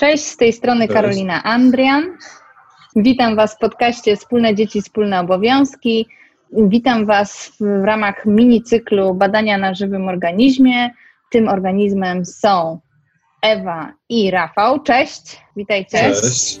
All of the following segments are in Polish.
Cześć, z tej strony Cześć. Karolina Andrian. Witam Was w podcaście Wspólne Dzieci, Wspólne Obowiązki. Witam Was w ramach minicyklu badania na żywym organizmie. Tym organizmem są Ewa i Rafał. Cześć, witajcie. Cześć.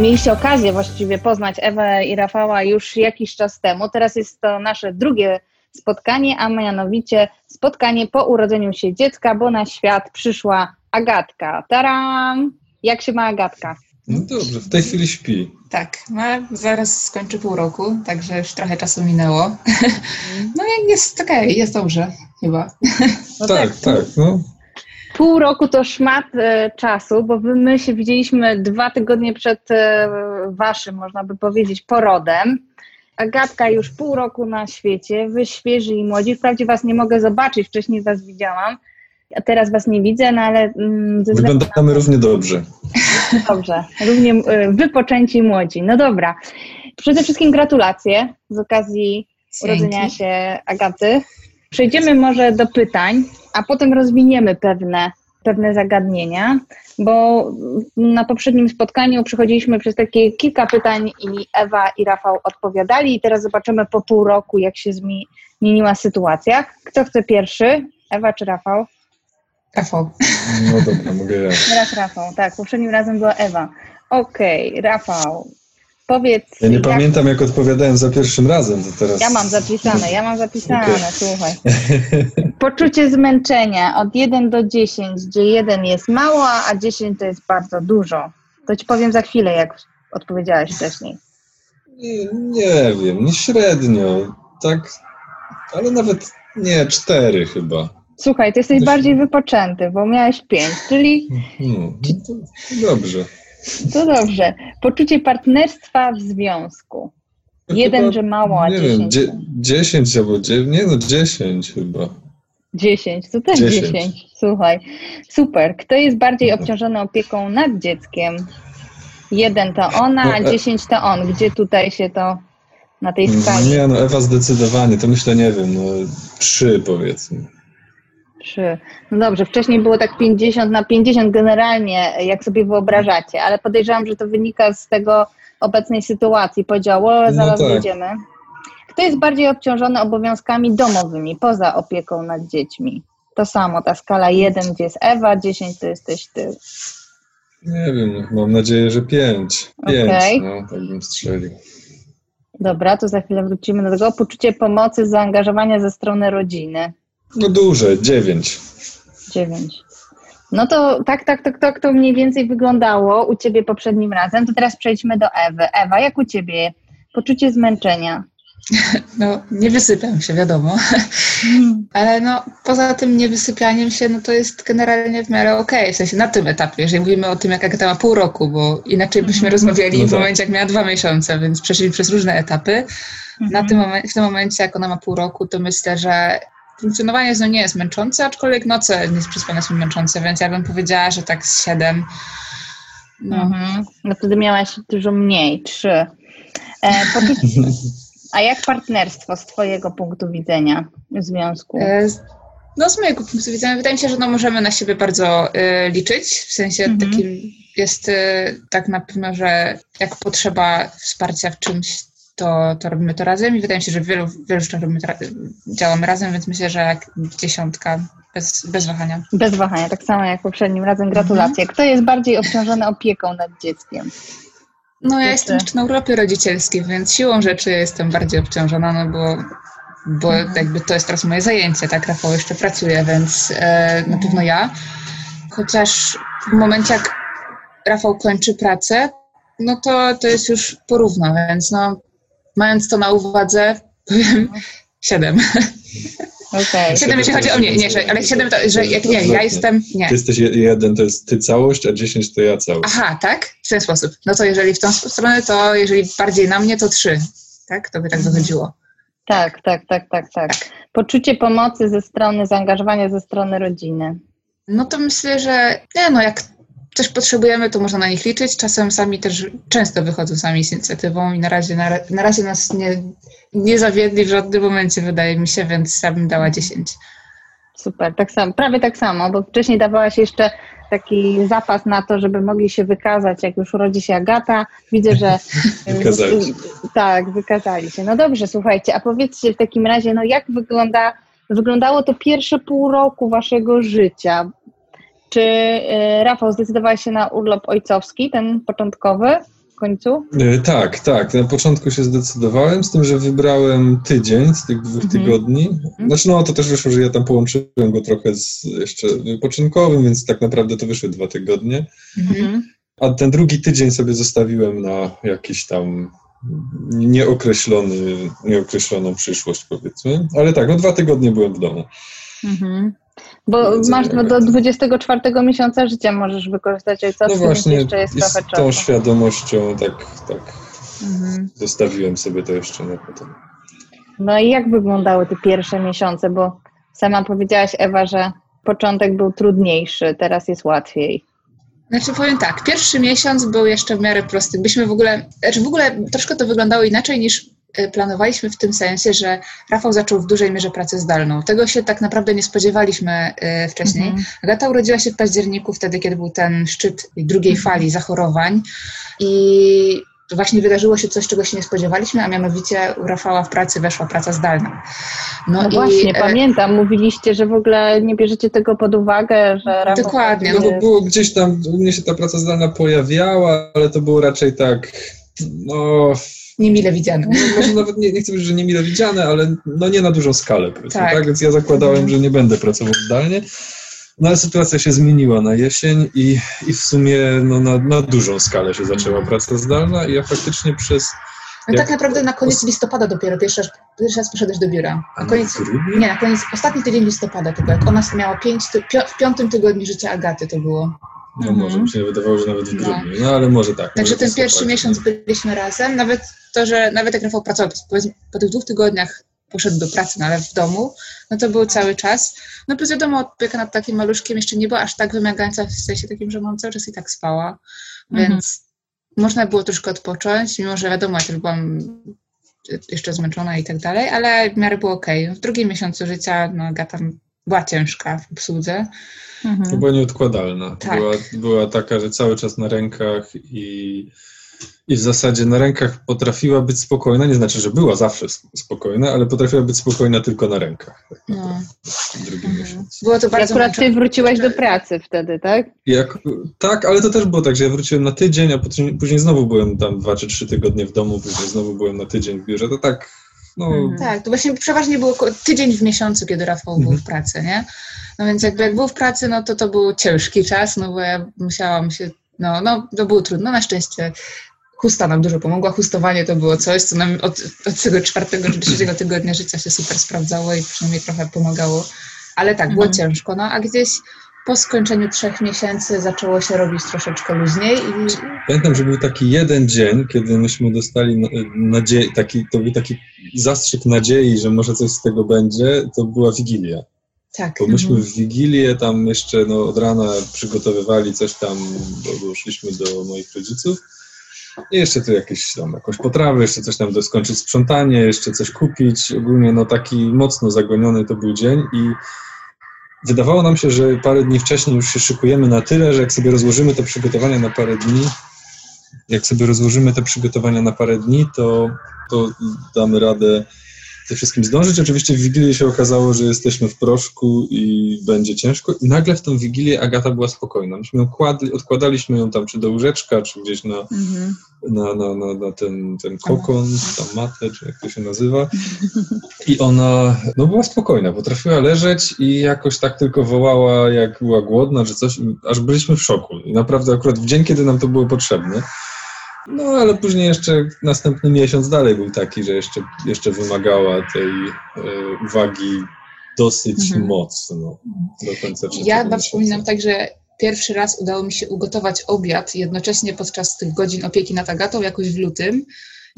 Mieliście okazję właściwie poznać Ewę i Rafała już jakiś czas temu. Teraz jest to nasze drugie spotkanie, a mianowicie spotkanie po urodzeniu się dziecka, bo na świat przyszła Agatka. Taram! Jak się ma Agatka? No dobrze, w tej chwili śpi. Tak, ma, zaraz skończy pół roku, także już trochę czasu minęło. No i jest okej, jest dobrze chyba. No tak, tak, no. Pół roku to szmat e, czasu, bo wy- my się widzieliśmy dwa tygodnie przed e, waszym, można by powiedzieć, porodem. Agatka już pół roku na świecie, wy świeży i młodzi. Wprawdzie was nie mogę zobaczyć, wcześniej was widziałam, a teraz was nie widzę, no ale mm, ze względu Wyglądamy równie dobrze. Dobrze, równie e, wypoczęci młodzi. No dobra. Przede wszystkim gratulacje z okazji urodzenia Dzięki. się Agaty. Przejdziemy może do pytań, a potem rozwiniemy pewne, pewne zagadnienia, bo na poprzednim spotkaniu przechodziliśmy przez takie kilka pytań i Ewa i Rafał odpowiadali i teraz zobaczymy po pół roku, jak się zmi- zmieniła sytuacja. Kto chce pierwszy? Ewa czy Rafał? Rafał. No dobra, mogę ja. Teraz Rafał, tak, poprzednim razem była Ewa. Okej, Rafał, powiedz. Ja nie jak- pamiętam, jak odpowiadałem za pierwszym razem, to teraz... Ja mam zapisane, ja mam zapisane, Okej. słuchaj. Poczucie zmęczenia od 1 do 10, gdzie 1 jest mało, a 10 to jest bardzo dużo. To ci powiem za chwilę, jak odpowiedziałeś wcześniej. Nie, nie wiem, nie średnio, tak, ale nawet nie, cztery chyba. Słuchaj, ty jesteś bardziej wypoczęty, bo miałeś 5, czyli Hmm, no dobrze. To dobrze. Poczucie partnerstwa w związku. Jeden, chyba, że mało, a Nie 10. wiem, dzie- dziesięć albo dziewięć, nie no, dziesięć chyba. 10, to też 10. 10. Słuchaj, super. Kto jest bardziej obciążony opieką nad dzieckiem? Jeden to ona, a No, e- 10 to on. Gdzie tutaj się to na tej skali? Nie no, Ewa zdecydowanie, to myślę, nie wiem, no trzy powiedzmy. Trzy. No dobrze, wcześniej było tak 50 na 50 generalnie, jak sobie wyobrażacie, ale podejrzewam, że to wynika z tego obecnej sytuacji, podziału, ale No zaraz tak. będziemy. Kto jest bardziej obciążony obowiązkami domowymi, poza opieką nad dziećmi? To samo, ta skala 1, gdzie jest Ewa, 10 to jesteś ty. Nie wiem, no, mam nadzieję, że pięć. Pięć, Okej. no, tak bym strzelił. Dobra, to za chwilę wrócimy do tego. Poczucie pomocy, zaangażowania ze strony rodziny. No duże, dziewięć. 9. No to tak, tak, tak, tak to mniej więcej wyglądało u Ciebie poprzednim razem. To teraz przejdźmy do Ewy. Ewa, jak u Ciebie poczucie zmęczenia? No, nie wysypiam się, wiadomo. Ale no, poza tym niewysypianiem się, no to jest generalnie w miarę okej, w sensie na tym etapie, jeżeli mówimy o tym, jak Agata ma pół roku, bo inaczej byśmy rozmawiali No w tak. momencie, jak miała dwa miesiące, więc przeszli przez różne etapy. Na tym momen- w tym momencie, jak ona ma pół roku, to myślę, że funkcjonowanie z nią nie jest męczące, aczkolwiek noce niesprzespane są męczące, więc ja bym powiedziała, że tak z siedem. No, Mhm. No wtedy miałaś dużo mniej, trzy. E, poczucie... A jak partnerstwo z Twojego punktu widzenia w związku? E, No z mojego punktu widzenia wydaje mi się, że no możemy na siebie bardzo e, liczyć, w sensie Mhm. takim jest e, tak na pewno, że jak potrzeba wsparcia w czymś, to, to robimy to razem i wydaje mi się, że w wielu, wielu rzeczach robimy to, działamy razem, więc myślę, że jak dziesiątka bez, bez wahania. Bez wahania, tak samo jak poprzednim razem. Gratulacje. Kto jest bardziej obciążony opieką nad dzieckiem? No ja jestem jeszcze na urlopie rodzicielskim, więc siłą rzeczy jestem bardziej obciążona, no bo bo Mhm. jakby to jest teraz moje zajęcie, tak? Rafał jeszcze pracuje, więc e, na pewno ja. Chociaż w momencie, jak Rafał kończy pracę, no to to jest już porówno, więc no, mając to na uwadze, powiem siedem. Okej. Siedem, jeśli chodzi o mnie, nie, ale siedem to, że jak nie, ja jestem, nie. Ty jesteś je- jeden, to jest ty całość, a 10 to ja całość. Aha, tak? W ten sposób. No to jeżeli w tą stronę, to jeżeli bardziej na mnie, to trzy. Tak? To by tak wychodziło. Tak, tak, tak, tak, tak. Poczucie pomocy ze strony, zaangażowania ze strony rodziny. No to myślę, że nie no, jak coś potrzebujemy, to można na nich liczyć. Czasem sami też często wychodzą sami z inicjatywą i na razie, na, na razie nas nie, nie zawiedli w żadnym momencie, wydaje mi się, więc ja bym dała 10. Super, tak samo, prawie tak samo, bo wcześniej dawałaś jeszcze taki zapas na to, żeby mogli się wykazać, jak już urodzi się Agata. Widzę, że Wykazali się. tak, wykazali się. No dobrze, słuchajcie, a powiedzcie w takim razie, no jak wygląda, wyglądało to pierwsze pół roku waszego życia? Czy y, Rafał zdecydowałeś się na urlop ojcowski, ten początkowy w końcu? E, Tak, tak. Na początku się zdecydowałem, z tym, że wybrałem tydzień z tych dwóch Mhm. tygodni. Znaczy, no to też wyszło, że ja tam połączyłem go trochę z jeszcze wypoczynkowym, więc tak naprawdę to wyszły dwa tygodnie. Mhm. A ten drugi tydzień sobie zostawiłem na jakiś tam nieokreślony, nieokreśloną przyszłość, powiedzmy. Ale tak, no dwa tygodnie byłem w domu. Mhm. Bo Między masz do Agaty. 24 miesiąca życia możesz wykorzystać No ojcowski, właśnie, jeszcze jest i z trochę tą czasu. świadomością tak, tak Mhm. zostawiłem sobie to jeszcze na potem. No i jak wyglądały te pierwsze miesiące? Bo sama powiedziałaś, Ewa, że początek był trudniejszy, teraz jest łatwiej. Znaczy powiem tak, pierwszy miesiąc był jeszcze w miarę prosty. Byśmy w ogóle, znaczy w ogóle troszkę to wyglądało inaczej niż planowaliśmy w tym sensie, że Rafał zaczął w dużej mierze pracę zdalną. Tego się tak naprawdę nie spodziewaliśmy y, wcześniej. Mhm. Agata urodziła się w październiku, wtedy kiedy był ten szczyt drugiej fali zachorowań i właśnie wydarzyło się coś, czego się nie spodziewaliśmy, a mianowicie u Rafała w pracy weszła praca zdalna. No, i, właśnie, e, pamiętam, mówiliście, że w ogóle nie bierzecie tego pod uwagę, że Rafał Dokładnie, No bo pracuje- było gdzieś tam, u mnie się ta praca zdalna pojawiała, ale to było raczej tak, no, niemile widziane. no może nawet nie, nie chcę powiedzieć, że niemile widziane, ale no nie na dużą skalę, powiedzmy, Tak. tak. Więc ja zakładałem, że nie będę pracował zdalnie. No ale sytuacja się zmieniła na jesień i, i w sumie no, na, na dużą skalę się zaczęła praca zdalna i ja faktycznie przez... No tak naprawdę na koniec listopada dopiero pierwszy raz, pierwszy raz poszedłeś do biura. A Na koniec, grudniu? nie, na koniec, ostatni tydzień listopada tylko, jak ona miała pięć, w piątym tygodniu życia Agaty to było. No Mhm. może mi się wydawało, że nawet w No. grudniu, no ale może tak. Także może ten w pierwszy miesiąc byliśmy razem, nawet to, że nawet jak Rafał pracował, powiedzmy, po tych dwóch tygodniach poszedł do pracy, no ale w domu, no to był cały czas. No plus wiadomo, opieka nad takim maluszkiem jeszcze nie była aż tak wymagająca w sensie takim, że mam cały czas i tak spała, Mhm. więc można było troszkę odpocząć, mimo że wiadomo, ja też byłam jeszcze zmęczona i tak dalej, ale w miarę było okej. W drugim miesiącu życia, no Agata była ciężka w obsłudze. To Mhm. była nieodkładalna. Tak. Była, była taka, że cały czas na rękach i, i w zasadzie na rękach potrafiła być spokojna. Nie znaczy, że była zawsze sp- spokojna, ale potrafiła być spokojna tylko na rękach. Tak No. drugim Mhm. miesiącu. Było to bardzo akurat ty wróciłeś do pracy wtedy, tak? Jak, tak, ale to też było tak, że ja wróciłem na tydzień, a później, później znowu byłem tam dwa czy trzy tygodnie w domu, później znowu byłem na tydzień w biurze. To tak, no, Mhm. Tak, to właśnie przeważnie było tydzień w miesiącu, kiedy Rafał był Mhm. w pracy, nie? No więc jakby jak był w pracy, no to to był ciężki czas, no bo ja musiałam się, no, no to było trudno, na szczęście chusta nam dużo pomogła, chustowanie to było coś, co nam od, od tego czwartego czy trzeciego tygodnia życia się super sprawdzało i przynajmniej trochę pomagało, ale tak, było Mhm. ciężko, no a gdzieś po skończeniu trzech miesięcy zaczęło się robić troszeczkę luźniej i Pamiętam, że był taki jeden dzień, kiedy myśmy dostali na- nadziei, taki, to był taki zastrzyk nadziei, że może coś z tego będzie, to była Wigilia. tak. Bo myśmy w Wigilię tam jeszcze no, od rana przygotowywali coś tam, bo, szliśmy do moich rodziców. I jeszcze tu jakieś tam jakąś potrawę, jeszcze coś tam doskończyć sprzątanie, jeszcze coś kupić. Ogólnie no taki mocno zagoniony to był dzień i wydawało nam się, że parę dni wcześniej już się szykujemy na tyle, że jak sobie rozłożymy te przygotowania na parę dni, jak sobie rozłożymy te przygotowania na parę dni, to, to damy radę tym wszystkim zdążyć. Oczywiście w Wigilię się okazało, że jesteśmy w proszku i będzie ciężko. I nagle w tą Wigilię Agata była spokojna. Myśmy ją kładli, odkładaliśmy ją tam czy do łóżeczka, czy gdzieś na, mhm. na, na, na, na, ten, ten kokon, tam matę, czy jak to się nazywa. I ona no, była spokojna, potrafiła leżeć i jakoś tak tylko wołała, jak była głodna, czy coś, aż byliśmy w szoku. I naprawdę akurat w dzień, kiedy nam to było potrzebne, no, ale później jeszcze następny miesiąc dalej był taki, że jeszcze, jeszcze wymagała tej e, uwagi dosyć mhm. mocno do końca Ja wspominam tak, że pierwszy raz udało mi się ugotować obiad jednocześnie podczas tych godzin opieki nad Agatą jakoś w lutym,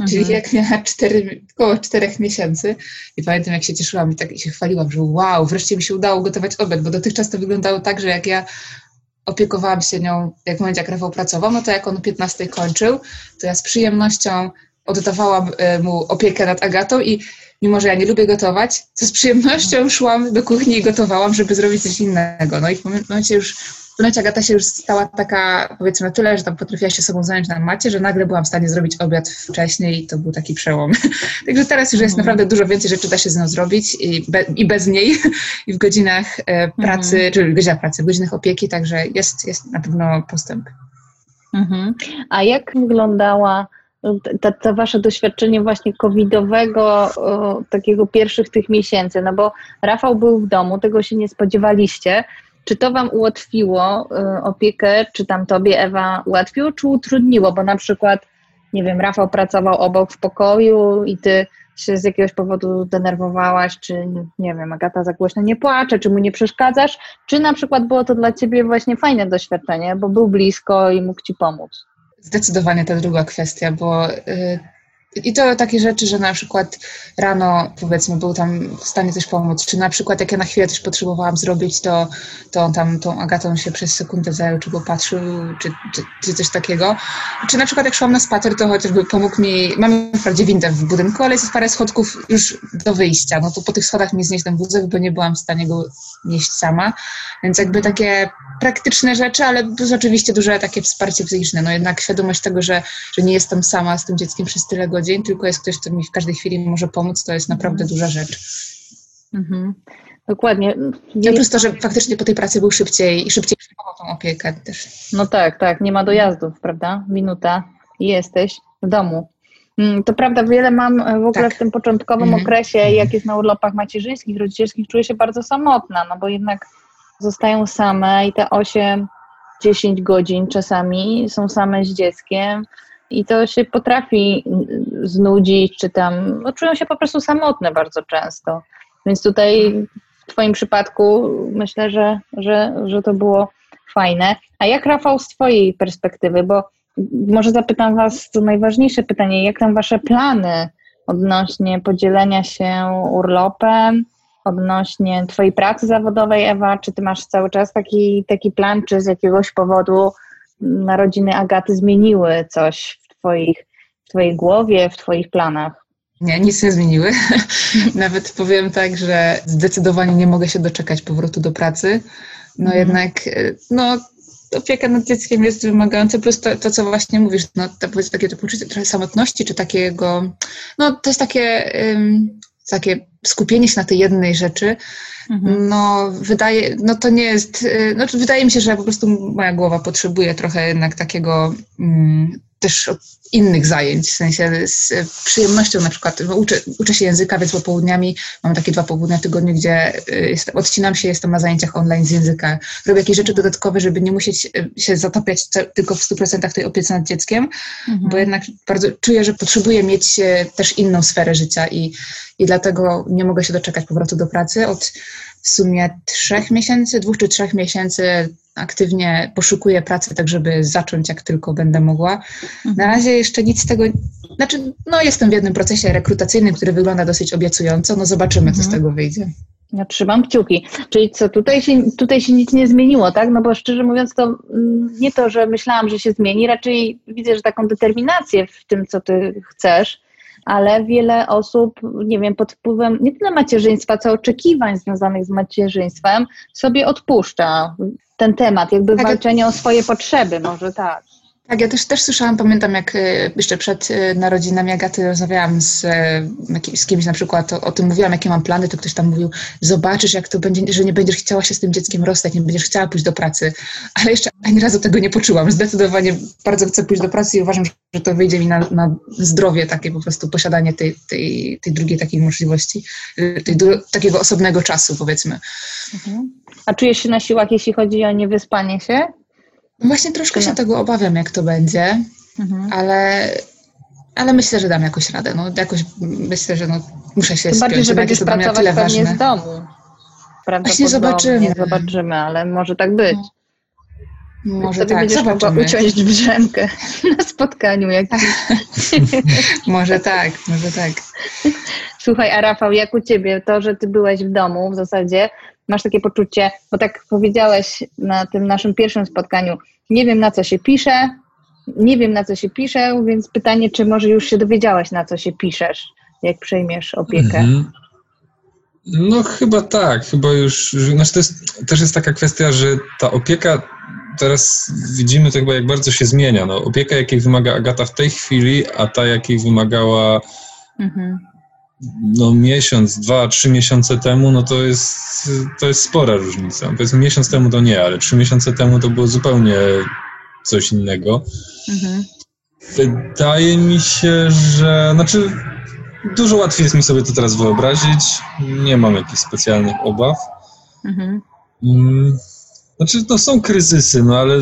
mhm. czyli jak miała cztery, około czterech miesięcy i pamiętam jak się cieszyłam i tak się chwaliłam, że wow, wreszcie mi się udało gotować obiad, bo dotychczas to wyglądało tak, że jak ja opiekowałam się nią, jak w momencie, jak Rafał pracował, no to jak on o 15 kończył, to ja z przyjemnością oddawałam e, mu opiekę nad Agatą i mimo, że ja nie lubię gotować, to z przyjemnością szłam do kuchni i gotowałam, żeby zrobić coś innego. No i w momencie już momencie Agata się już stała taka, powiedzmy, na tyle, że tam potrafiła się sobą zająć na macie, że nagle byłam w stanie zrobić obiad wcześniej i to był taki przełom. Także teraz już jest mhm. naprawdę dużo więcej rzeczy da się z nią zrobić i, be, i bez niej, i w godzinach e, pracy, mhm. czy w godzinach pracy, w godzinach opieki, także jest, jest na pewno postęp. Mhm. A jak wyglądała to, to wasze doświadczenie właśnie covidowego, o, takiego pierwszych tych miesięcy, no bo Rafał był w domu, tego się nie spodziewaliście, czy to Wam ułatwiło y, opiekę, czy tam Tobie, Ewa, ułatwiło, czy utrudniło? Bo na przykład, nie wiem, Rafał pracował obok w pokoju i Ty się z jakiegoś powodu denerwowałaś, czy nie wiem, Agata za głośno nie płacze, czy mu nie przeszkadzasz, czy na przykład było to dla Ciebie właśnie fajne doświadczenie, bo był blisko i mógł Ci pomóc? Zdecydowanie ta druga kwestia, bo y, i to takie rzeczy, że na przykład rano, powiedzmy, był tam w stanie coś pomóc, czy na przykład jak ja na chwilę coś potrzebowałam zrobić, to, to on tam tą Agatą się przez sekundę zajął, czy popatrzył, czy, czy, czy coś takiego. Czy na przykład jak szłam na spacer, to chociażby pomógł mi, mamy wprawdzie windę w budynku, ale jest parę schodków już do wyjścia, no to po tych schodach mi znieść ten wózek, bo nie byłam w stanie go nieść sama, więc jakby takie praktyczne rzeczy, ale plus oczywiście duże takie wsparcie psychiczne, no jednak świadomość tego, że, że nie jestem sama z tym dzieckiem przez tyle godzin, tylko jest ktoś, kto mi w każdej chwili może pomóc, to jest naprawdę duża rzecz. Mhm. Dokładnie. No plus to, że faktycznie po tej pracy był szybciej i szybciej przyjmował tą opiekę też. No tak, tak, nie ma dojazdów, prawda? Minuta i jesteś w domu. Mm, to prawda, wiele mam w ogóle tak. w tym początkowym mhm. okresie, jak jest na urlopach macierzyńskich, rodzicielskich, czuję się bardzo samotna, no bo jednak zostają same i te 8, 10 godzin czasami są same z dzieckiem i to się potrafi znudzić, czy tam, no, czują się po prostu samotne bardzo często. Więc tutaj w Twoim przypadku myślę, że, że, że to było fajne. A jak Rafał z Twojej perspektywy, bo może zapytam Was to najważniejsze pytanie, jak tam Wasze plany odnośnie podzielenia się urlopem, odnośnie Twojej pracy zawodowej, Ewa, czy Ty masz cały czas taki, taki plan, czy z jakiegoś powodu narodziny Agaty zmieniły coś w, twoich, w Twojej głowie, w Twoich planach? Nie, nic nie zmieniły. Nawet powiem tak, że zdecydowanie nie mogę się doczekać powrotu do pracy. No mhm. jednak, e, no opieka nad dzieckiem jest wymagająca, plus to, to co właśnie mówisz, no to powiedzmy takie to poczucie trochę samotności, czy takiego, no to jest takie, um, takie skupienie się na tej jednej rzeczy, mhm. no wydaje, no to nie jest, e, no wydaje mi się, że po prostu moja głowa potrzebuje trochę jednak takiego um, też innych zajęć, w sensie z przyjemnością na przykład, uczę, uczę się języka, więc popołudniami mam takie dwa popołudnia w tygodniu, gdzie y, jest, odcinam się, jestem na zajęciach online z języka, robię jakieś rzeczy dodatkowe, żeby nie musieć y, się zatapiać tylko w 100% tej opiece nad dzieckiem, mhm. bo jednak bardzo czuję, że potrzebuję mieć też inną sferę życia i, i dlatego nie mogę się doczekać powrotu do pracy. Od w sumie trzech miesięcy, dwóch czy trzech miesięcy aktywnie poszukuję pracy, tak żeby zacząć jak tylko będę mogła. Na mhm. razie jeszcze nic z tego, znaczy, no jestem w jednym procesie rekrutacyjnym, który wygląda dosyć obiecująco, no zobaczymy, co z mhm. tego wyjdzie. Ja trzymam kciuki. Czyli co, tutaj się, tutaj się nic nie zmieniło, tak? No bo szczerze mówiąc, to mm, nie to, że myślałam, że się zmieni, raczej widzę, że taką determinację w tym, co ty chcesz, ale wiele osób, nie wiem, pod wpływem nie tyle macierzyństwa, co oczekiwań związanych z macierzyństwem, sobie odpuszcza ten temat, jakby tak, walczenie o swoje potrzeby, może tak. Tak, ja też, też słyszałam, pamiętam jak e, jeszcze przed e, narodzinami Agaty rozmawiałam z, e, z kimś na przykład, o, o, tym mówiłam, jakie mam plany, to ktoś tam mówił, zobaczysz jak to będzie, że nie będziesz chciała się z tym dzieckiem rozstać, nie będziesz chciała pójść do pracy, ale jeszcze ani razu tego nie poczułam. Zdecydowanie bardzo chcę pójść do pracy i uważam, że to wyjdzie mi na, na zdrowie, takie po prostu posiadanie tej, tej, tej drugiej takiej możliwości, tej, takiego osobnego czasu powiedzmy. Mhm. A czujesz się na siłach, jeśli chodzi o niewyspanie się? Właśnie troszkę się tego obawiam, jak to będzie, mhm. ale, ale myślę, że dam jakoś radę. No, jakoś myślę, że no, muszę się Tym bardziej, że będziesz pracować pewnie ważne. z domu. Właśnie zobaczymy. zobaczymy, ale może tak być. No. Może tak, będziesz zobaczymy. mogła uciąć brzemkę na spotkaniu. Może tak, może tak. Słuchaj, a Rafał, jak u Ciebie to, że Ty byłeś w domu w zasadzie, masz takie poczucie, bo tak powiedziałeś na tym naszym pierwszym spotkaniu, nie wiem na co się pisze, nie wiem na co się pisze, więc pytanie, czy może już się dowiedziałaś na co się piszesz, jak przejmiesz opiekę? Mhm. No chyba tak, chyba już, znaczy to jest, też jest taka kwestia, że ta opieka, teraz widzimy to chyba jak bardzo się zmienia, no opieka jakiej wymaga Agata w tej chwili, a ta jakiej wymagała mhm no miesiąc, dwa, trzy miesiące temu, no to jest, to jest spora różnica. Powiedzmy miesiąc temu to nie, ale trzy miesiące temu to było zupełnie coś innego. Mhm. Wydaje mi się, że, znaczy dużo łatwiej jest mi sobie to teraz wyobrazić. Nie mam jakichś specjalnych obaw. Mhm. Mm, znaczy, no są kryzysy, no ale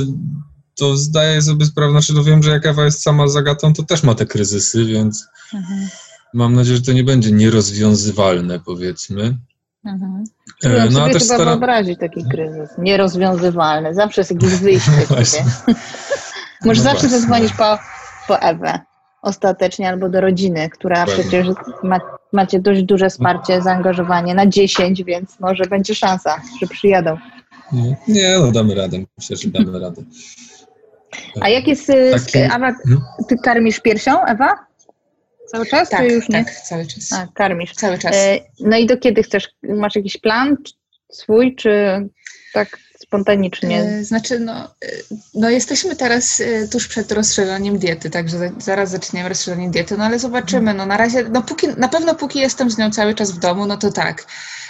to zdaję sobie sprawę, znaczy to wiem, że jak Ewa jest sama zagatą, to też ma te kryzysy, więc... Mhm Mam nadzieję, że to nie będzie nierozwiązywalne, powiedzmy. Mhm. E, no, a też trzeba wyobrazić taki kryzys. Nierozwiązywalny. Zawsze jest jakieś wyjście sobie. Może no zawsze zadzwonić po, po Ewę ostatecznie albo do rodziny, która Pewnie. przecież ma, macie dość duże wsparcie, zaangażowanie na 10, więc może będzie szansa, że przyjadą. Nie, no damy radę. Myślę, że damy radę. A jak jest, Taki... Ewa, hmm? ty karmisz piersią, Ewa? Cały czas, tak, czy już nie? Tak, cały czas. A, karmisz. Cały czas. E, no i do kiedy chcesz? Masz jakiś plan swój, czy tak spontanicznie? E, znaczy, no, e, no jesteśmy teraz tuż przed rozszerzeniem diety, także zaraz zaczniemy rozszerzenie diety, no ale zobaczymy. No na razie, no póki, na pewno póki jestem z nią cały czas w domu, no to tak.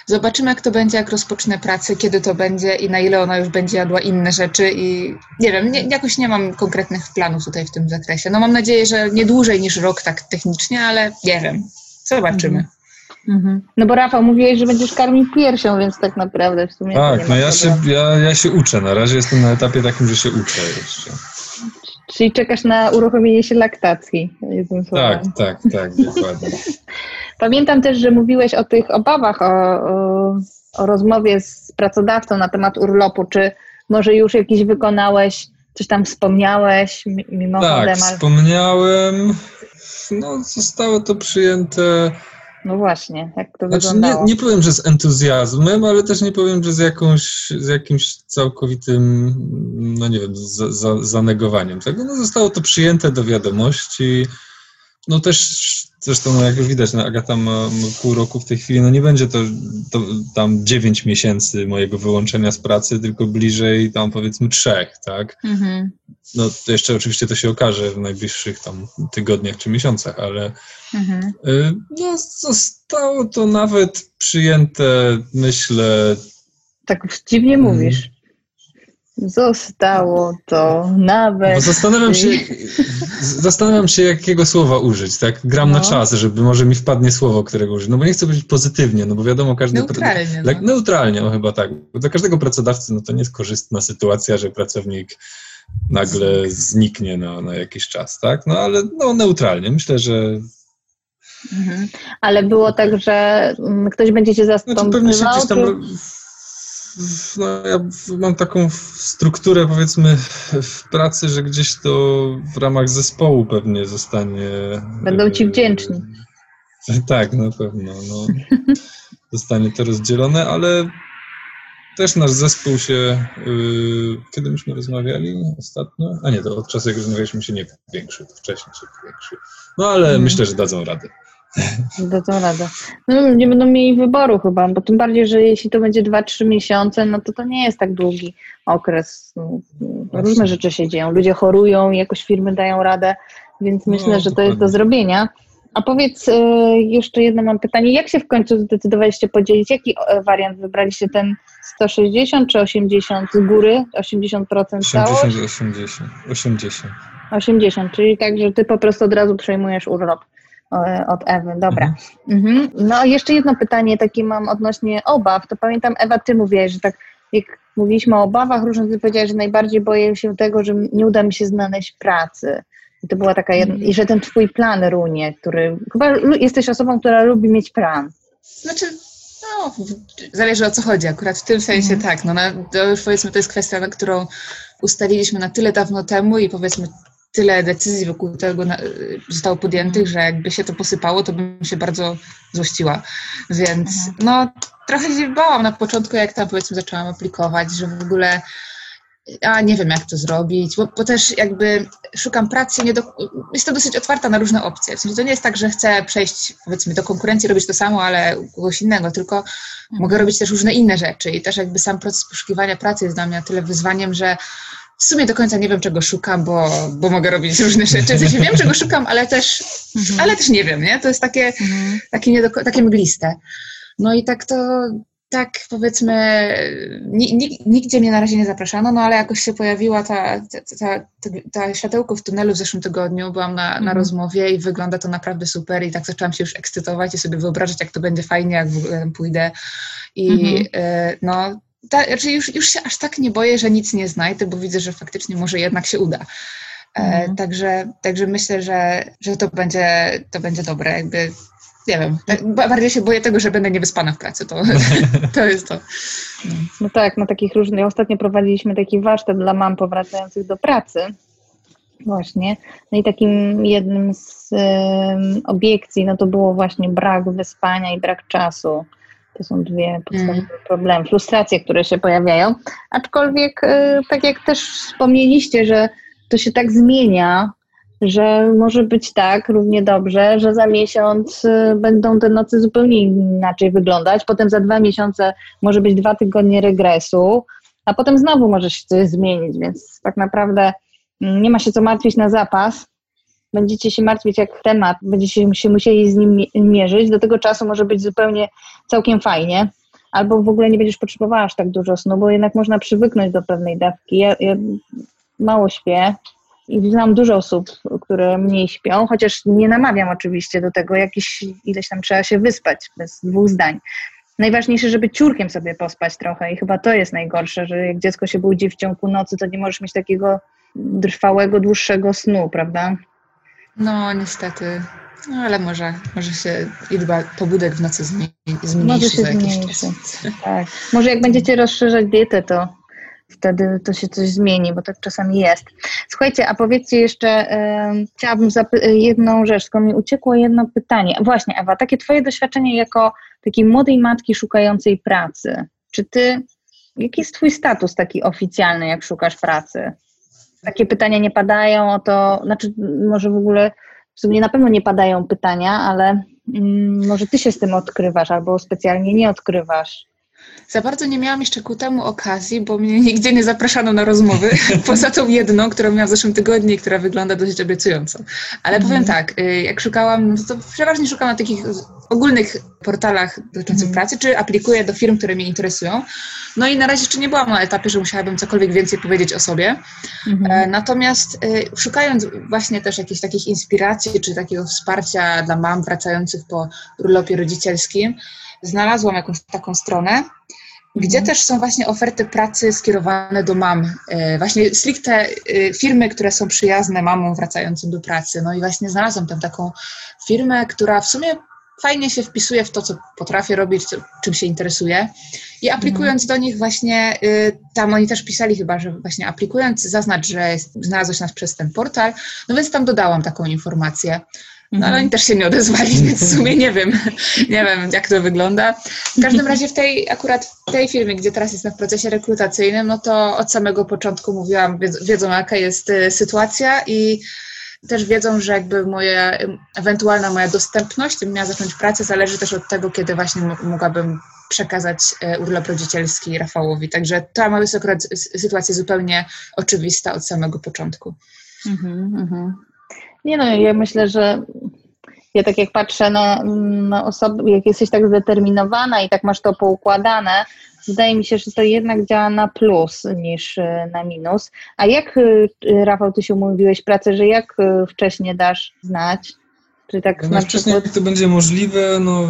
Zobaczymy, jak to będzie, jak rozpocznę pracę, kiedy to będzie i na ile ona już będzie jadła inne rzeczy i nie wiem, nie, jakoś nie mam konkretnych planów tutaj w tym zakresie. No mam nadzieję, że nie dłużej niż rok tak technicznie, ale nie wiem. Zobaczymy. Mhm. mhm. No bo Rafał, mówiłeś, że będziesz karmił piersią, więc tak naprawdę w sumie. Tak, no ja się, ja, ja się uczę. Na razie jestem na etapie takim, że się uczę jeszcze. Czyli czekasz na uruchomienie się laktacji. Tak, tak, tak, dokładnie. Pamiętam też, że mówiłeś o tych obawach, o, o, o rozmowie z pracodawcą na temat urlopu. Czy może już jakiś wykonałeś, coś tam wspomniałeś mimochodem? Tak, ale... wspomniałem. No, zostało to przyjęte. No właśnie, jak to znaczy, wyglądało? Nie, nie powiem, że z entuzjazmem, ale też nie powiem, że z, jakąś, z jakimś całkowitym, no nie wiem, za, za, zanegowaniem tego. No, zostało to przyjęte do wiadomości. No też Zresztą, no jak już widać, no Agata ma, ma, pół roku w tej chwili, no nie będzie to, to tam dziewięć miesięcy mojego wyłączenia z pracy, tylko bliżej tam powiedzmy trzech, tak? Mhm. No to jeszcze oczywiście to się okaże w najbliższych tam tygodniach czy miesiącach, ale mhm. y, no zostało to nawet przyjęte, myślę... Tak dziwnie mówisz. Zostało to nawet. Bo zastanawiam się, zastanawiam się, jakiego słowa użyć, tak? Gram no. na czas, żeby może mi wpadnie słowo, którego użyć. No bo nie chcę być pozytywnie, no bo wiadomo, każdy. Neutralnie. No. Neutralnie, no chyba tak. Bo dla każdego pracodawcy no to nie jest korzystna sytuacja, że pracownik nagle zniknie na, na jakiś czas, tak? No ale no, neutralnie. Myślę, że Mhm. Ale było tak, że mm, ktoś będzie cię zastąpił. Znaczy pewnie się gdzieś tam no, ja mam taką strukturę, powiedzmy, w pracy, że gdzieś to w ramach zespołu pewnie zostanie. Będą ci wdzięczni. Tak, na pewno. No, zostanie to rozdzielone, ale też nasz zespół się. Yy, kiedy myśmy rozmawiali ostatnio? A nie, to od czasu, jak rozmawialiśmy się nie większy, to wcześniej się większy. No ale mm. myślę, że dadzą radę. Dadzą radę. No nie będą mieli wyboru chyba, bo tym bardziej, że jeśli to będzie 2-3 miesiące, no to to nie jest tak długi okres. No, różne rzeczy się dzieją. Ludzie chorują jakoś firmy dają radę, więc myślę, No, że to jest do zrobienia. A powiedz, e, jeszcze jedno mam pytanie. Jak się w końcu zdecydowaliście podzielić? Jaki e, wariant wybraliście? Ten 160 czy 80 z góry? 80% całość? 80, 80, 80. 80, czyli tak, że ty po prostu od razu przejmujesz urlop od Ewy. Dobra. Mhm. No i jeszcze jedno pytanie takie mam odnośnie obaw. To pamiętam, Ewa, ty mówiłaś, że tak jak mówiliśmy o obawach różnych, ty powiedziałaś, że najbardziej boję się tego, że nie uda mi się znaleźć pracy. I to była taka jedna, i że ten twój plan runie, który, chyba jesteś osobą, która lubi mieć plan. Znaczy, no, zależy o co chodzi. Akurat w tym sensie Mhm. tak. No, na, to już powiedzmy, to jest kwestia, na którą ustaliliśmy na tyle dawno temu i powiedzmy tyle decyzji wokół tego na, zostało podjętych, że jakby się to posypało, to bym się bardzo złościła. Więc no, trochę się bałam na początku, jak tam powiedzmy zaczęłam aplikować, że w ogóle a nie wiem, jak to zrobić, bo, bo też jakby szukam pracy, nie do, jest to dosyć otwarta na różne opcje. W sensie to nie jest tak, że chcę przejść powiedzmy do konkurencji, robić to samo, ale u kogoś innego, tylko mogę robić też różne inne rzeczy i też jakby sam proces poszukiwania pracy jest dla mnie tyle wyzwaniem, że w sumie do końca nie wiem, czego szukam, bo, bo mogę robić różne rzeczy. W sensie wiem, czego szukam, ale też, ale też nie wiem, nie? To jest takie, takie, niedoko- takie mgliste. No i tak to, tak powiedzmy, ni, ni, nigdzie mnie na razie nie zapraszano, no ale jakoś się pojawiła ta, ta, ta, ta, światełko w tunelu w zeszłym tygodniu, byłam na, na Mhm. rozmowie i wygląda to naprawdę super i tak zaczęłam się już ekscytować i sobie wyobrażać, jak to będzie fajnie, jak w ogóle tam pójdę i Mhm. e, no, ta, znaczy już, już się aż tak nie boję, że nic nie znajdę, bo widzę, że faktycznie może jednak się uda. E, Mhm. Także, także myślę, że, że to, będzie, to będzie dobre. Jakby, nie wiem, tak, ba- bardziej się boję tego, że będę niewyspana w pracy. To, to jest to. No tak, na takich różnych. Ostatnio prowadziliśmy taki warsztat dla mam powracających do pracy. Właśnie. No i takim jednym z em, obiekcji, no to było właśnie brak wyspania i brak czasu. To są dwie podstawowe problemy, frustracje, które się pojawiają. Aczkolwiek, e, tak jak też wspomnieliście, że to się tak zmienia, że może być tak równie dobrze, że za miesiąc e, będą te noce zupełnie inaczej wyglądać. Potem za dwa miesiące może być dwa tygodnie regresu, a potem znowu może się coś zmienić, więc tak naprawdę mm, nie ma się co martwić na zapas. Będziecie się martwić jak temat, będziecie się musieli z nim mi- mierzyć. Do tego czasu może być zupełnie całkiem fajnie, albo w ogóle nie będziesz potrzebowała aż tak dużo snu, bo jednak można przywyknąć do pewnej dawki. Ja, ja mało śpię i znam dużo osób, które mniej śpią, chociaż nie namawiam oczywiście do tego, jakiś ileś tam trzeba się wyspać, bez dwóch zdań. Najważniejsze, żeby ciurkiem sobie pospać trochę i chyba to jest najgorsze, że jak dziecko się budzi w ciągu nocy, to nie możesz mieć takiego trwałego, dłuższego snu, prawda? No, niestety. No, ale może, może się liczba pobudek w nocy zmieni, Może zmniejszy się za jakiś zmniejszy. czas. Tak. Może jak będziecie rozszerzać dietę, to wtedy to się coś zmieni, bo tak czasami jest. Słuchajcie, a powiedzcie jeszcze, em, chciałabym jedną rzecz, tylko mi uciekło jedno pytanie. Właśnie, Ewa, takie twoje doświadczenie jako takiej młodej matki szukającej pracy. Czy ty, jaki jest twój status taki oficjalny, jak szukasz pracy? Takie pytania nie padają o to, znaczy może w ogóle, w sumie na pewno nie padają pytania, ale mm, może ty się z tym odkrywasz, albo specjalnie nie odkrywasz. Za bardzo nie miałam jeszcze ku temu okazji, bo mnie nigdzie nie zapraszano na rozmowy, poza tą jedną, którą miałam w zeszłym tygodniu i która wygląda dość obiecująco. Ale powiem tak, y, jak szukałam, to przeważnie szukam na takich ogólnych portalach dotyczących Mhm. pracy, czy aplikuję do firm, które mnie interesują. No i na razie jeszcze nie byłam na etapie, że musiałabym cokolwiek więcej powiedzieć o sobie. E, Natomiast y, szukając właśnie też jakichś takich inspiracji czy takiego wsparcia dla mam wracających po urlopie rodzicielskim, znalazłam jakąś taką stronę, gdzie też są właśnie oferty pracy skierowane do mam. E, Właśnie stricte e, firmy, które są przyjazne mamom wracającym do pracy. No i właśnie znalazłam tam taką firmę, która w sumie fajnie się wpisuje w to, co potrafię robić, co, czym się interesuję. I aplikując do nich właśnie, y, tam oni też pisali chyba, że właśnie aplikując zaznacz, że znalazłeś nas przez ten portal, no więc tam dodałam taką informację. No ale oni też się nie odezwali, więc w sumie nie wiem, nie wiem jak to wygląda. W każdym razie w tej, akurat w tej firmie, gdzie teraz jestem w procesie rekrutacyjnym, no to od samego początku mówiłam, wiedzą, jaka jest y, sytuacja i też wiedzą, że jakby moja ewentualna moja dostępność, gdybym miała zacząć pracę, zależy też od tego, kiedy właśnie mogłabym przekazać e, urlop rodzicielski Rafałowi. Także to jest akurat sytuacja zupełnie oczywista od samego początku. Mhm, mhm. Nie no, ja myślę, że ja tak jak patrzę na, na osoby, jak jesteś tak zdeterminowana i tak masz to poukładane, wydaje mi się, że to jednak działa na plus niż e, na minus. A jak, e, Rafał, ty się umówiłeś pracę, że jak e, wcześniej dasz znać? Czy tak no, na wcześniej, przykład... jak to będzie możliwe, no...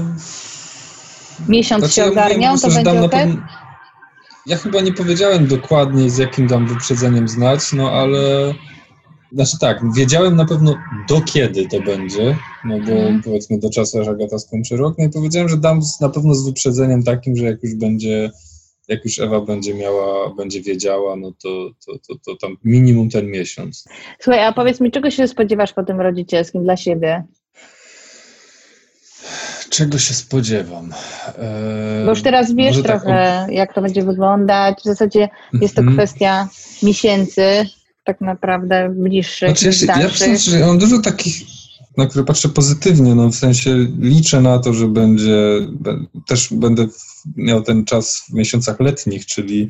Miesiąc znaczy, się ogarnią, ja to będzie ok? Pewno... Ja chyba nie powiedziałem dokładnie, z jakim dam wyprzedzeniem znać, no ale znaczy tak, wiedziałem na pewno do kiedy to będzie, no bo mhm. powiedzmy do czasu, aż Agata skończy rok, no i powiedziałem, że dam na pewno z wyprzedzeniem takim, że jak już będzie, jak już Ewa będzie miała, będzie wiedziała, no to, to, to, to tam minimum ten miesiąc. Słuchaj, a powiedz mi, czego się spodziewasz po tym rodzicielskim dla siebie? Czego się spodziewam? Eee, Bo już teraz wiesz tak trochę, tak, jak to będzie wyglądać. W zasadzie jest to mm -hmm. kwestia miesięcy, tak naprawdę bliższych, znaczy, ja, ja, ja że mam dużo takich, na które patrzę pozytywnie, no w sensie liczę na to, że będzie, też będę miał ten czas w miesiącach letnich, czyli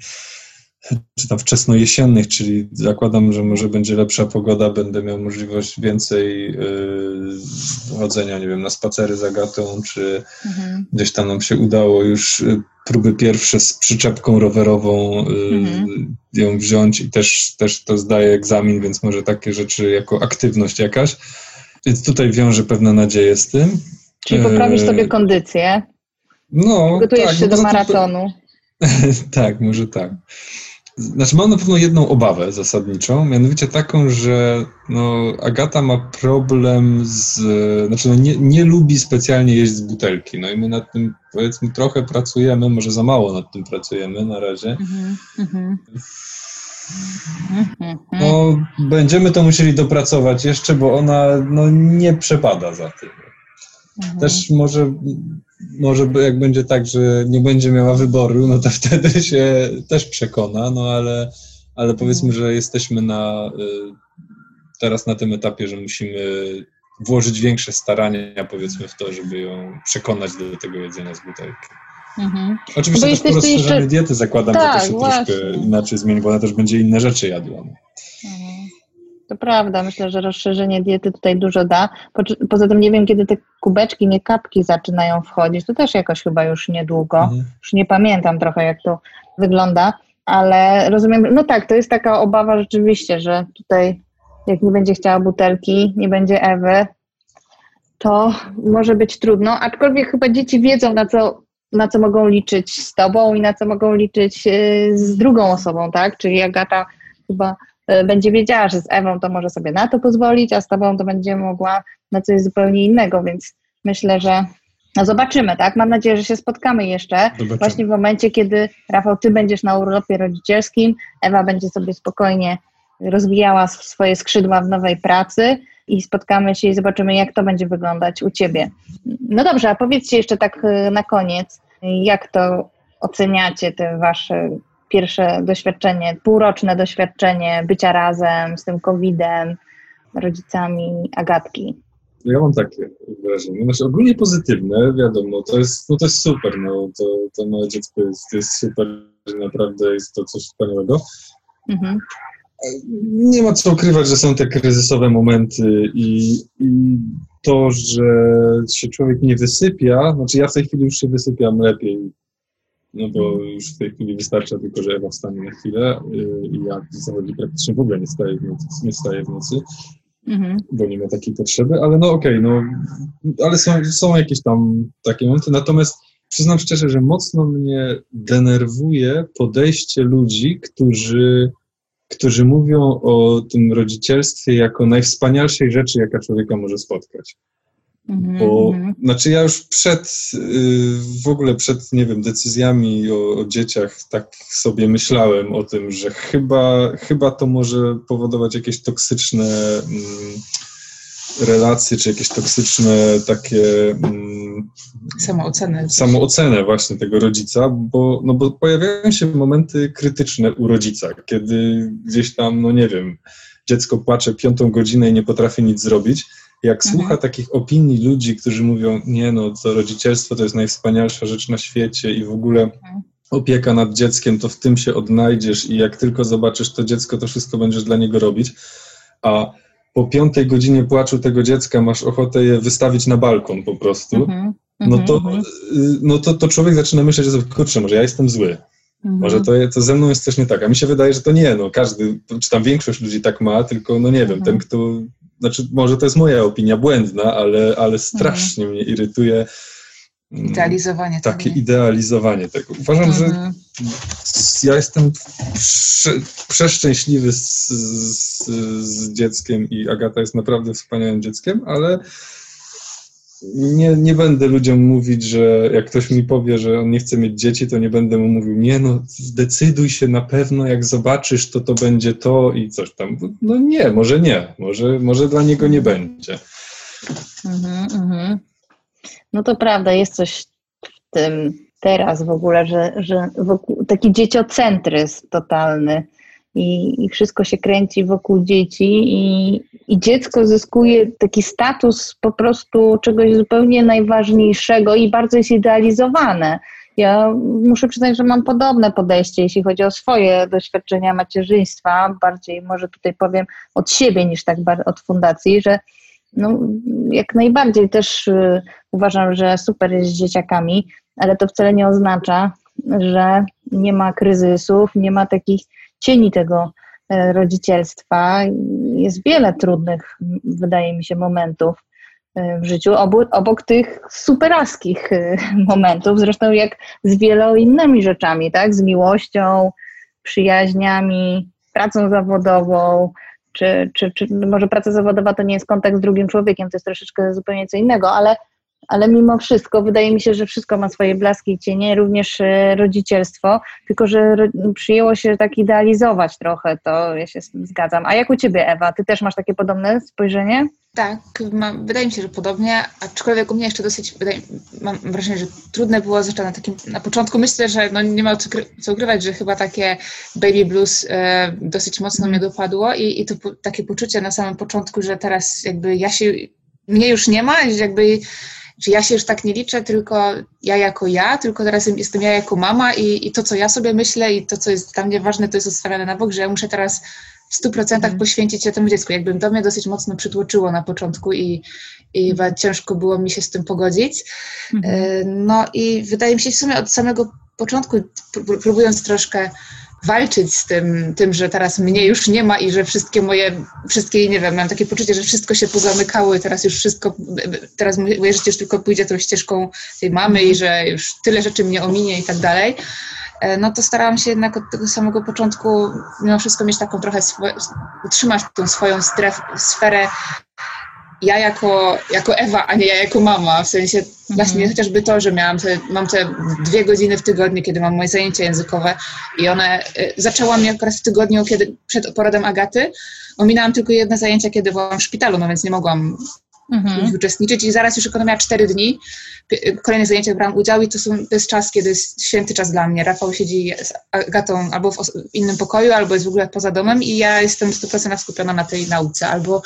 czy tam wczesnojesiennych, czyli zakładam, że może będzie lepsza pogoda, będę miał możliwość więcej yy, chodzenia, nie wiem, na spacery z Agatą, czy mhm. gdzieś tam nam się udało już y, próby pierwsze z przyczepką rowerową yy, mhm. ją wziąć i też, też to zdaje egzamin, więc może takie rzeczy jako aktywność jakaś. Więc tutaj wiążę pewne nadzieje z tym. Czyli poprawisz y, sobie kondycję. No, Gotujesz tak, się do maratonu. To... tak, może tak. Znaczy mam na pewno jedną obawę zasadniczą, mianowicie taką, że no, Agata ma problem z, znaczy no, nie, nie lubi specjalnie jeść z butelki, no i my nad tym powiedzmy trochę pracujemy, może za mało nad tym pracujemy na razie. Mm-hmm. No, będziemy to musieli dopracować jeszcze, bo ona no, nie przepada za tym. Mhm. Też może może jak będzie tak, że nie będzie miała wyboru, no to wtedy się też przekona, no ale, ale powiedzmy, że jesteśmy na, y, teraz na tym etapie, że musimy włożyć większe starania, powiedzmy, w to, żeby ją przekonać do tego jedzenia z butelki. Mhm. Oczywiście też po rozszerzeniu jeszcze... diety zakładam, tak, że to się właśnie. troszkę inaczej zmieni, bo ona też będzie inne rzeczy jadła. No. Mhm. To prawda, myślę, że rozszerzenie diety tutaj dużo da. Po, poza tym nie wiem, kiedy te kubeczki, nie kapki zaczynają wchodzić. To też jakoś chyba już niedługo. Mhm. Już nie pamiętam trochę, jak to wygląda, ale rozumiem, no tak, to jest taka obawa rzeczywiście, że tutaj jak nie będzie chciała butelki, nie będzie Ewy, to może być trudno, aczkolwiek chyba dzieci wiedzą, na co, na co mogą liczyć z tobą i na co mogą liczyć y, z drugą osobą, tak? Czyli Agata chyba będzie wiedziała, że z Ewą to może sobie na to pozwolić, a z tobą to będzie mogła na coś zupełnie innego, więc myślę, że no zobaczymy, tak? Mam nadzieję, że się spotkamy jeszcze zobaczymy. właśnie w momencie, kiedy Rafał, ty będziesz na urlopie rodzicielskim, Ewa będzie sobie spokojnie rozwijała swoje skrzydła w nowej pracy i spotkamy się i zobaczymy, jak to będzie wyglądać u ciebie. No dobrze, a powiedzcie jeszcze tak e, na koniec, jak to oceniacie te wasze pierwsze doświadczenie, półroczne doświadczenie bycia razem z tym COVID-em, rodzicami Agatki? Ja mam takie wrażenie. Znaczy ogólnie pozytywne, wiadomo, to jest, no to jest super, no, to, to małe dziecko jest, jest super, naprawdę jest to coś wspaniałego. Mhm. Nie ma co ukrywać, że są te kryzysowe momenty i, i to, że się człowiek nie wysypia, znaczy ja w tej chwili już się wysypiam lepiej no bo już w tej chwili wystarcza tylko, że Ewa wstanie na chwilę y, i ja w zasadzie praktycznie w ogóle nie staję w nocy, nie staję w nocy mhm. bo nie ma takiej potrzeby, ale no okej, okay, no, ale są, są jakieś tam takie momenty, natomiast przyznam szczerze, że mocno mnie denerwuje podejście ludzi, którzy, którzy mówią o tym rodzicielstwie jako najwspanialszej rzeczy, jaka człowieka może spotkać. Mhm, Bo, mm -hmm. znaczy ja już przed, y, w ogóle przed, nie wiem, decyzjami o, o, dzieciach tak sobie myślałem o tym, że chyba, chyba to może powodować jakieś toksyczne mm, relacje, czy jakieś toksyczne takie... Mm, samoocenę. Samoocenę właśnie tego rodzica, bo, no bo pojawiają się momenty krytyczne u rodzica, kiedy gdzieś tam, no nie wiem, dziecko płacze piątą godzinę i nie potrafi nic zrobić. Jak Mhm. słucha takich opinii ludzi, którzy mówią, nie no, to rodzicielstwo to jest najwspanialsza rzecz na świecie i w ogóle Mhm. opieka nad dzieckiem, to w tym się odnajdziesz i jak tylko zobaczysz to dziecko, to wszystko będziesz dla niego robić. A po piątej godzinie płaczu tego dziecka masz ochotę je wystawić na balkon po prostu, Mhm. no, to, Mhm. no to, to człowiek zaczyna myśleć, że kurczę, może ja jestem zły. Mhm. Może to, to ze mną jest coś nie tak. A mi się wydaje, że to nie, no każdy, czy tam większość ludzi tak ma, tylko no nie wiem, Mhm. ten kto, znaczy może to jest moja opinia błędna, ale, ale strasznie mnie irytuje mm, Idealizowanie takie tego. idealizowanie tego. Uważam, że Mhm. ja jestem prze, przeszczęśliwy z, z, z dzieckiem i Agata jest naprawdę wspaniałym dzieckiem, ale nie, nie będę ludziom mówić, że jak ktoś mi powie, że on nie chce mieć dzieci, to nie będę mu mówił, nie no, zdecyduj się na pewno, jak zobaczysz, to to będzie to i coś tam. No nie, może nie, może, może dla niego nie będzie. Mhm, mhm. No to prawda, jest coś w tym teraz w ogóle, że, że wokół, taki dzieciocentryzm totalny i, i wszystko się kręci wokół dzieci i, i dziecko zyskuje taki status po prostu czegoś zupełnie najważniejszego i bardzo jest idealizowane. Ja muszę przyznać, że mam podobne podejście, jeśli chodzi o swoje doświadczenia macierzyństwa. Bardziej może tutaj powiem od siebie niż tak od fundacji, że no, jak najbardziej też y, uważam, że super jest z dzieciakami, ale to wcale nie oznacza, że nie ma kryzysów, nie ma takich cieni tego e, rodzicielstwa. Jest wiele trudnych, wydaje mi się, momentów e, w życiu, obok, obok tych superaskich e, momentów, zresztą jak z wieloma innymi rzeczami, tak? Z miłością, przyjaźniami, pracą zawodową, czy, czy, czy no może praca zawodowa to nie jest kontakt z drugim człowiekiem, to jest troszeczkę zupełnie co innego, ale, ale mimo wszystko wydaje mi się, że wszystko ma swoje blaski i cienie, również e, rodzicielstwo, tylko że przyjęło się tak idealizować trochę, to ja się z tym zgadzam. A jak u Ciebie, Ewa? Ty też masz takie podobne spojrzenie? Tak, mam, wydaje mi się, że podobnie, aczkolwiek u mnie jeszcze dosyć, wydaje, mam wrażenie, że trudne było, zwłaszcza na takim, na początku myślę, że no nie ma co, co ukrywać, że chyba takie baby blues e, dosyć mocno mnie dopadło i, i to po, takie poczucie na samym początku, że teraz jakby ja się, mnie już nie ma, jakby że ja się już tak nie liczę, tylko ja jako ja, tylko teraz jestem ja jako mama i, i to, co ja sobie myślę i to, co jest dla mnie ważne, to jest odstawiane na bok, że ja muszę teraz w stu procentach Mhm. poświęcić się temu dziecku. Jakby to mnie dosyć mocno przytłoczyło na początku i, i chyba ciężko było mi się z tym pogodzić. E, No i wydaje mi się w sumie od samego początku, pró- próbując troszkę walczyć z tym, tym, że teraz mnie już nie ma i że wszystkie moje, wszystkie, nie wiem, mam takie poczucie, że wszystko się pozamykało i teraz już wszystko, teraz moje życie już tylko pójdzie tą ścieżką tej mamy i że już tyle rzeczy mnie ominie i tak dalej. E, No to starałam się jednak od tego samego początku mimo wszystko mieć taką trochę, utrzymać tą swoją stref, sferę ja jako, jako Ewa, a nie ja jako mama. W sensie właśnie chociażby to, że miałam te, mam te dwie godziny w tygodniu, kiedy mam moje zajęcia językowe i one y, zaczęłam je akurat w tygodniu, kiedy przed porodem Agaty. Ominęłam tylko jedne zajęcia, kiedy byłam w szpitalu, no więc nie mogłam nich uczestniczyć i zaraz już miała cztery dni, kolejne zajęcia brałam udział i to, są, to jest czas, kiedy jest święty czas dla mnie. Rafał siedzi z Agatą albo w, innym pokoju, albo jest w ogóle poza domem i ja jestem 100% skupiona na tej nauce, albo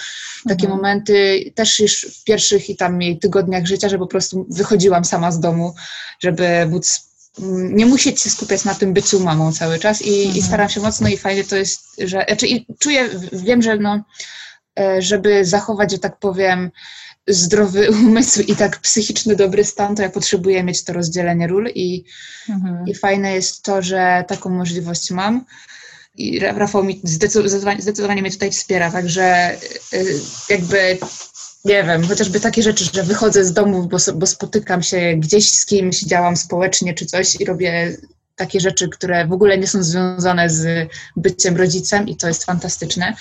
takie Mhm. momenty też już w pierwszych i tam jej tygodniach życia, że po prostu wychodziłam sama z domu, żeby móc mm, nie musieć się skupiać na tym byciu mamą cały czas i, i Mhm. staram się mocno i fajnie to jest, że znaczy i czuję, wiem, że no, żeby zachować, że tak powiem, zdrowy umysł i tak psychiczny dobry stan, to ja potrzebuję mieć to rozdzielenie ról i, Mhm. i fajne jest to, że taką możliwość mam. I Ra- Rafał mi zdecydowanie, zdecydowanie mnie tutaj wspiera, także y, jakby nie wiem, chociażby takie rzeczy, że wychodzę z domu, bo, bo spotykam się gdzieś z kimś, działam społecznie czy coś i robię takie rzeczy, które w ogóle nie są związane z byciem rodzicem i to jest fantastyczne.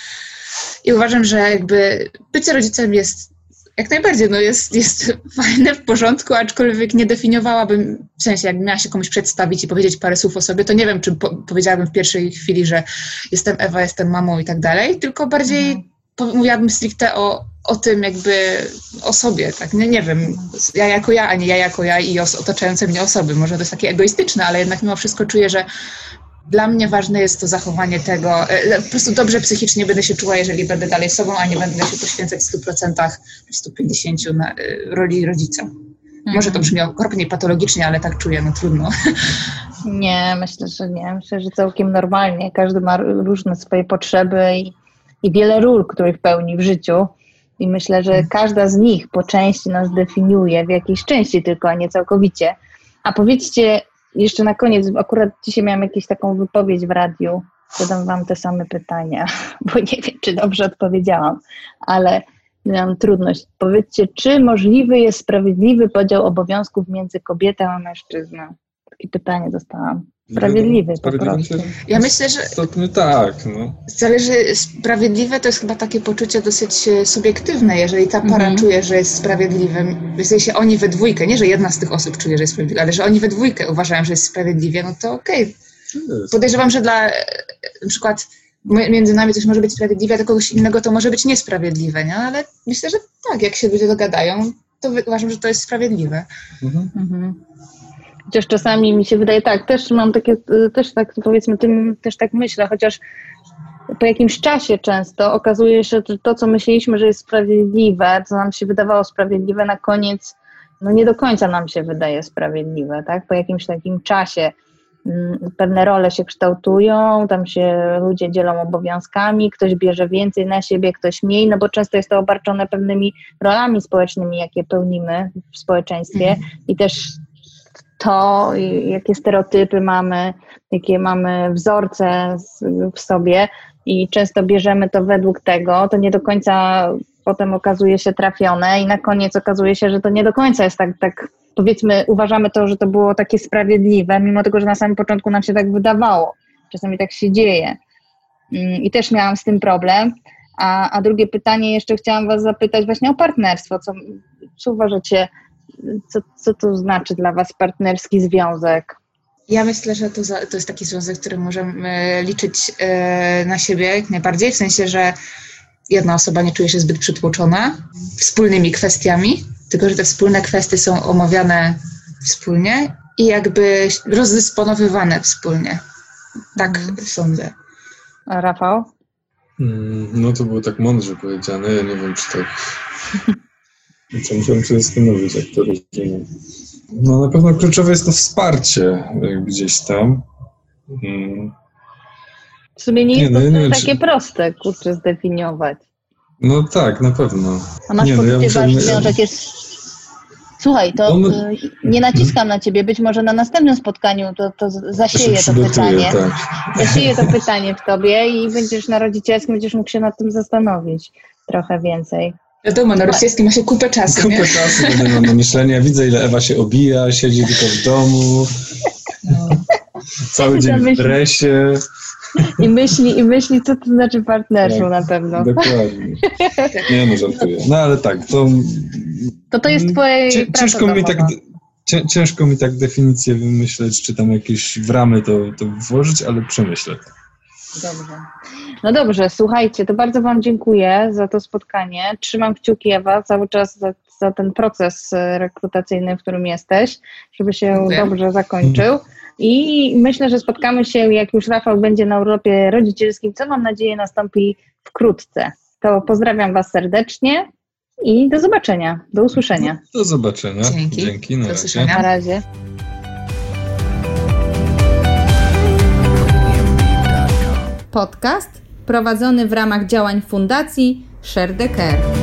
I uważam, że jakby bycie rodzicem jest jak najbardziej, no jest, jest fajne, w porządku, aczkolwiek nie definiowałabym, w sensie jak miała się komuś przedstawić i powiedzieć parę słów o sobie, to nie wiem, czy po, powiedziałabym w pierwszej chwili, że jestem Ewa, jestem mamą i tak dalej, tylko bardziej po, mówiłabym stricte o, o tym jakby o sobie, tak, nie, nie wiem, ja jako ja, a nie ja jako ja i os, otaczające mnie osoby, może to jest takie egoistyczne, ale jednak mimo wszystko czuję, że Dla mnie ważne jest to zachowanie tego, e, po prostu dobrze psychicznie będę się czuła, jeżeli będę dalej sobą, a nie będę się poświęcać w 100% czy 150% na e, roli rodzica. Może to Mhm. brzmi okropnie patologicznie, ale tak czuję, no trudno. Nie, myślę, że nie. Myślę, że całkiem normalnie. Każdy ma różne swoje potrzeby i, i wiele ról, których pełni w życiu. I myślę, że każda z nich po części nas definiuje, w jakiejś części tylko, a nie całkowicie. A powiedzcie jeszcze na koniec, akurat dzisiaj miałam jakąś taką wypowiedź w radiu, zadam wam te same pytania, bo nie wiem, czy dobrze odpowiedziałam, ale miałam trudność. Powiedzcie, czy możliwy jest sprawiedliwy podział obowiązków między kobietą a mężczyzną? Takie pytanie dostałam. Sprawiedliwy po Sprawiedliwy? prostu. Ja myślę, że Istotnie tak, no. zależy, sprawiedliwe to jest chyba takie poczucie dosyć e, subiektywne, jeżeli ta para Mhm. czuje, że jest sprawiedliwym, w sensie oni we dwójkę, nie, że jedna z tych osób czuje, że jest sprawiedliwa, ale że oni we dwójkę uważają, że jest sprawiedliwie, no to okej, Jest. Podejrzewam, że dla e, na przykład między nami coś może być sprawiedliwe, a dla kogoś innego to może być niesprawiedliwe, nie? Ale myślę, że tak, jak się ludzie dogadają, to uważam, że to jest sprawiedliwe. Mhm. Mhm. Chociaż czasami mi się wydaje, tak, też mam takie, y, też tak powiedzmy, tym też tak myślę, chociaż po jakimś czasie często okazuje się, że to, co myśleliśmy, że jest sprawiedliwe, co nam się wydawało sprawiedliwe, na koniec no nie do końca nam się wydaje sprawiedliwe, tak? Po jakimś takim czasie mm, pewne role się kształtują, tam się ludzie dzielą obowiązkami, ktoś bierze więcej na siebie, ktoś mniej, no bo często jest to obarczone pewnymi rolami społecznymi, jakie pełnimy w społeczeństwie i też to, jakie stereotypy mamy, jakie mamy wzorce w sobie i często bierzemy to według tego, to nie do końca potem okazuje się trafione i na koniec okazuje się, że to nie do końca jest tak, tak powiedzmy, uważamy to, że to było takie sprawiedliwe, mimo tego, że na samym początku nam się tak wydawało. Czasami tak się dzieje. Mm, I też miałam z tym problem. A, a drugie pytanie jeszcze chciałam Was zapytać właśnie o partnerstwo. Co, co uważacie, co, co to znaczy dla Was partnerski związek? Ja myślę, że to, za, to jest taki związek, który możemy liczyć e, na siebie jak najbardziej, w sensie, że jedna osoba nie czuje się zbyt przytłoczona wspólnymi kwestiami, tylko że te wspólne kwestie są omawiane wspólnie i jakby rozdysponowywane wspólnie. Tak sądzę. A Rafał? Mm, No to było tak mądrze powiedziane, ja nie wiem, czy tak... Co musiałem się zastanowić, jak to rozumiem. No na pewno kluczowe jest to wsparcie e, gdzieś tam. Mm, W sumie nie Nie, jest no to ja nie wiem, takie czy- proste, kurczę, zdefiniować. No tak, na pewno. A masz Nie, no ja poczucie, że muszę- wasz związek jest... Słuchaj, to On- y, nie naciskam na ciebie, być może na następnym spotkaniu to, to Ja zasieję to pytanie. tak. Zasieję to pytanie w tobie i będziesz na rodzicielskim, będziesz mógł się nad tym zastanowić trochę więcej. Wiadomo, na rosyjskim ma się kupę czasu, nie? Kupę czasu będę miał na myślenie. Ja widzę, ile Ewa się obija, siedzi tylko w domu, No. cały dzień w dresie. I myśli, i myśli co to znaczy partnerstwo Tak. na pewno. Dokładnie. Nie no, żartuję. No ale tak, to To to jest twoje cię, ciężko mi tak cię, ciężko mi tak definicję wymyśleć, czy tam jakieś w ramy to, to włożyć, ale przemyślę. to. Dobrze. No dobrze, słuchajcie, to bardzo Wam dziękuję za to spotkanie. Trzymam kciuki Ewa cały czas za, za ten proces e, rekrutacyjny, w którym jesteś, żeby się Dziękuję. dobrze zakończył. I myślę, że spotkamy się, jak już Rafał będzie na urlopie rodzicielskim, co mam nadzieję nastąpi wkrótce. To pozdrawiam Was serdecznie i do zobaczenia, do usłyszenia. Do zobaczenia. Dzięki. Dzięki na Do razie. usłyszenia. Na razie. Podcast prowadzony w ramach działań Fundacji Share the Care.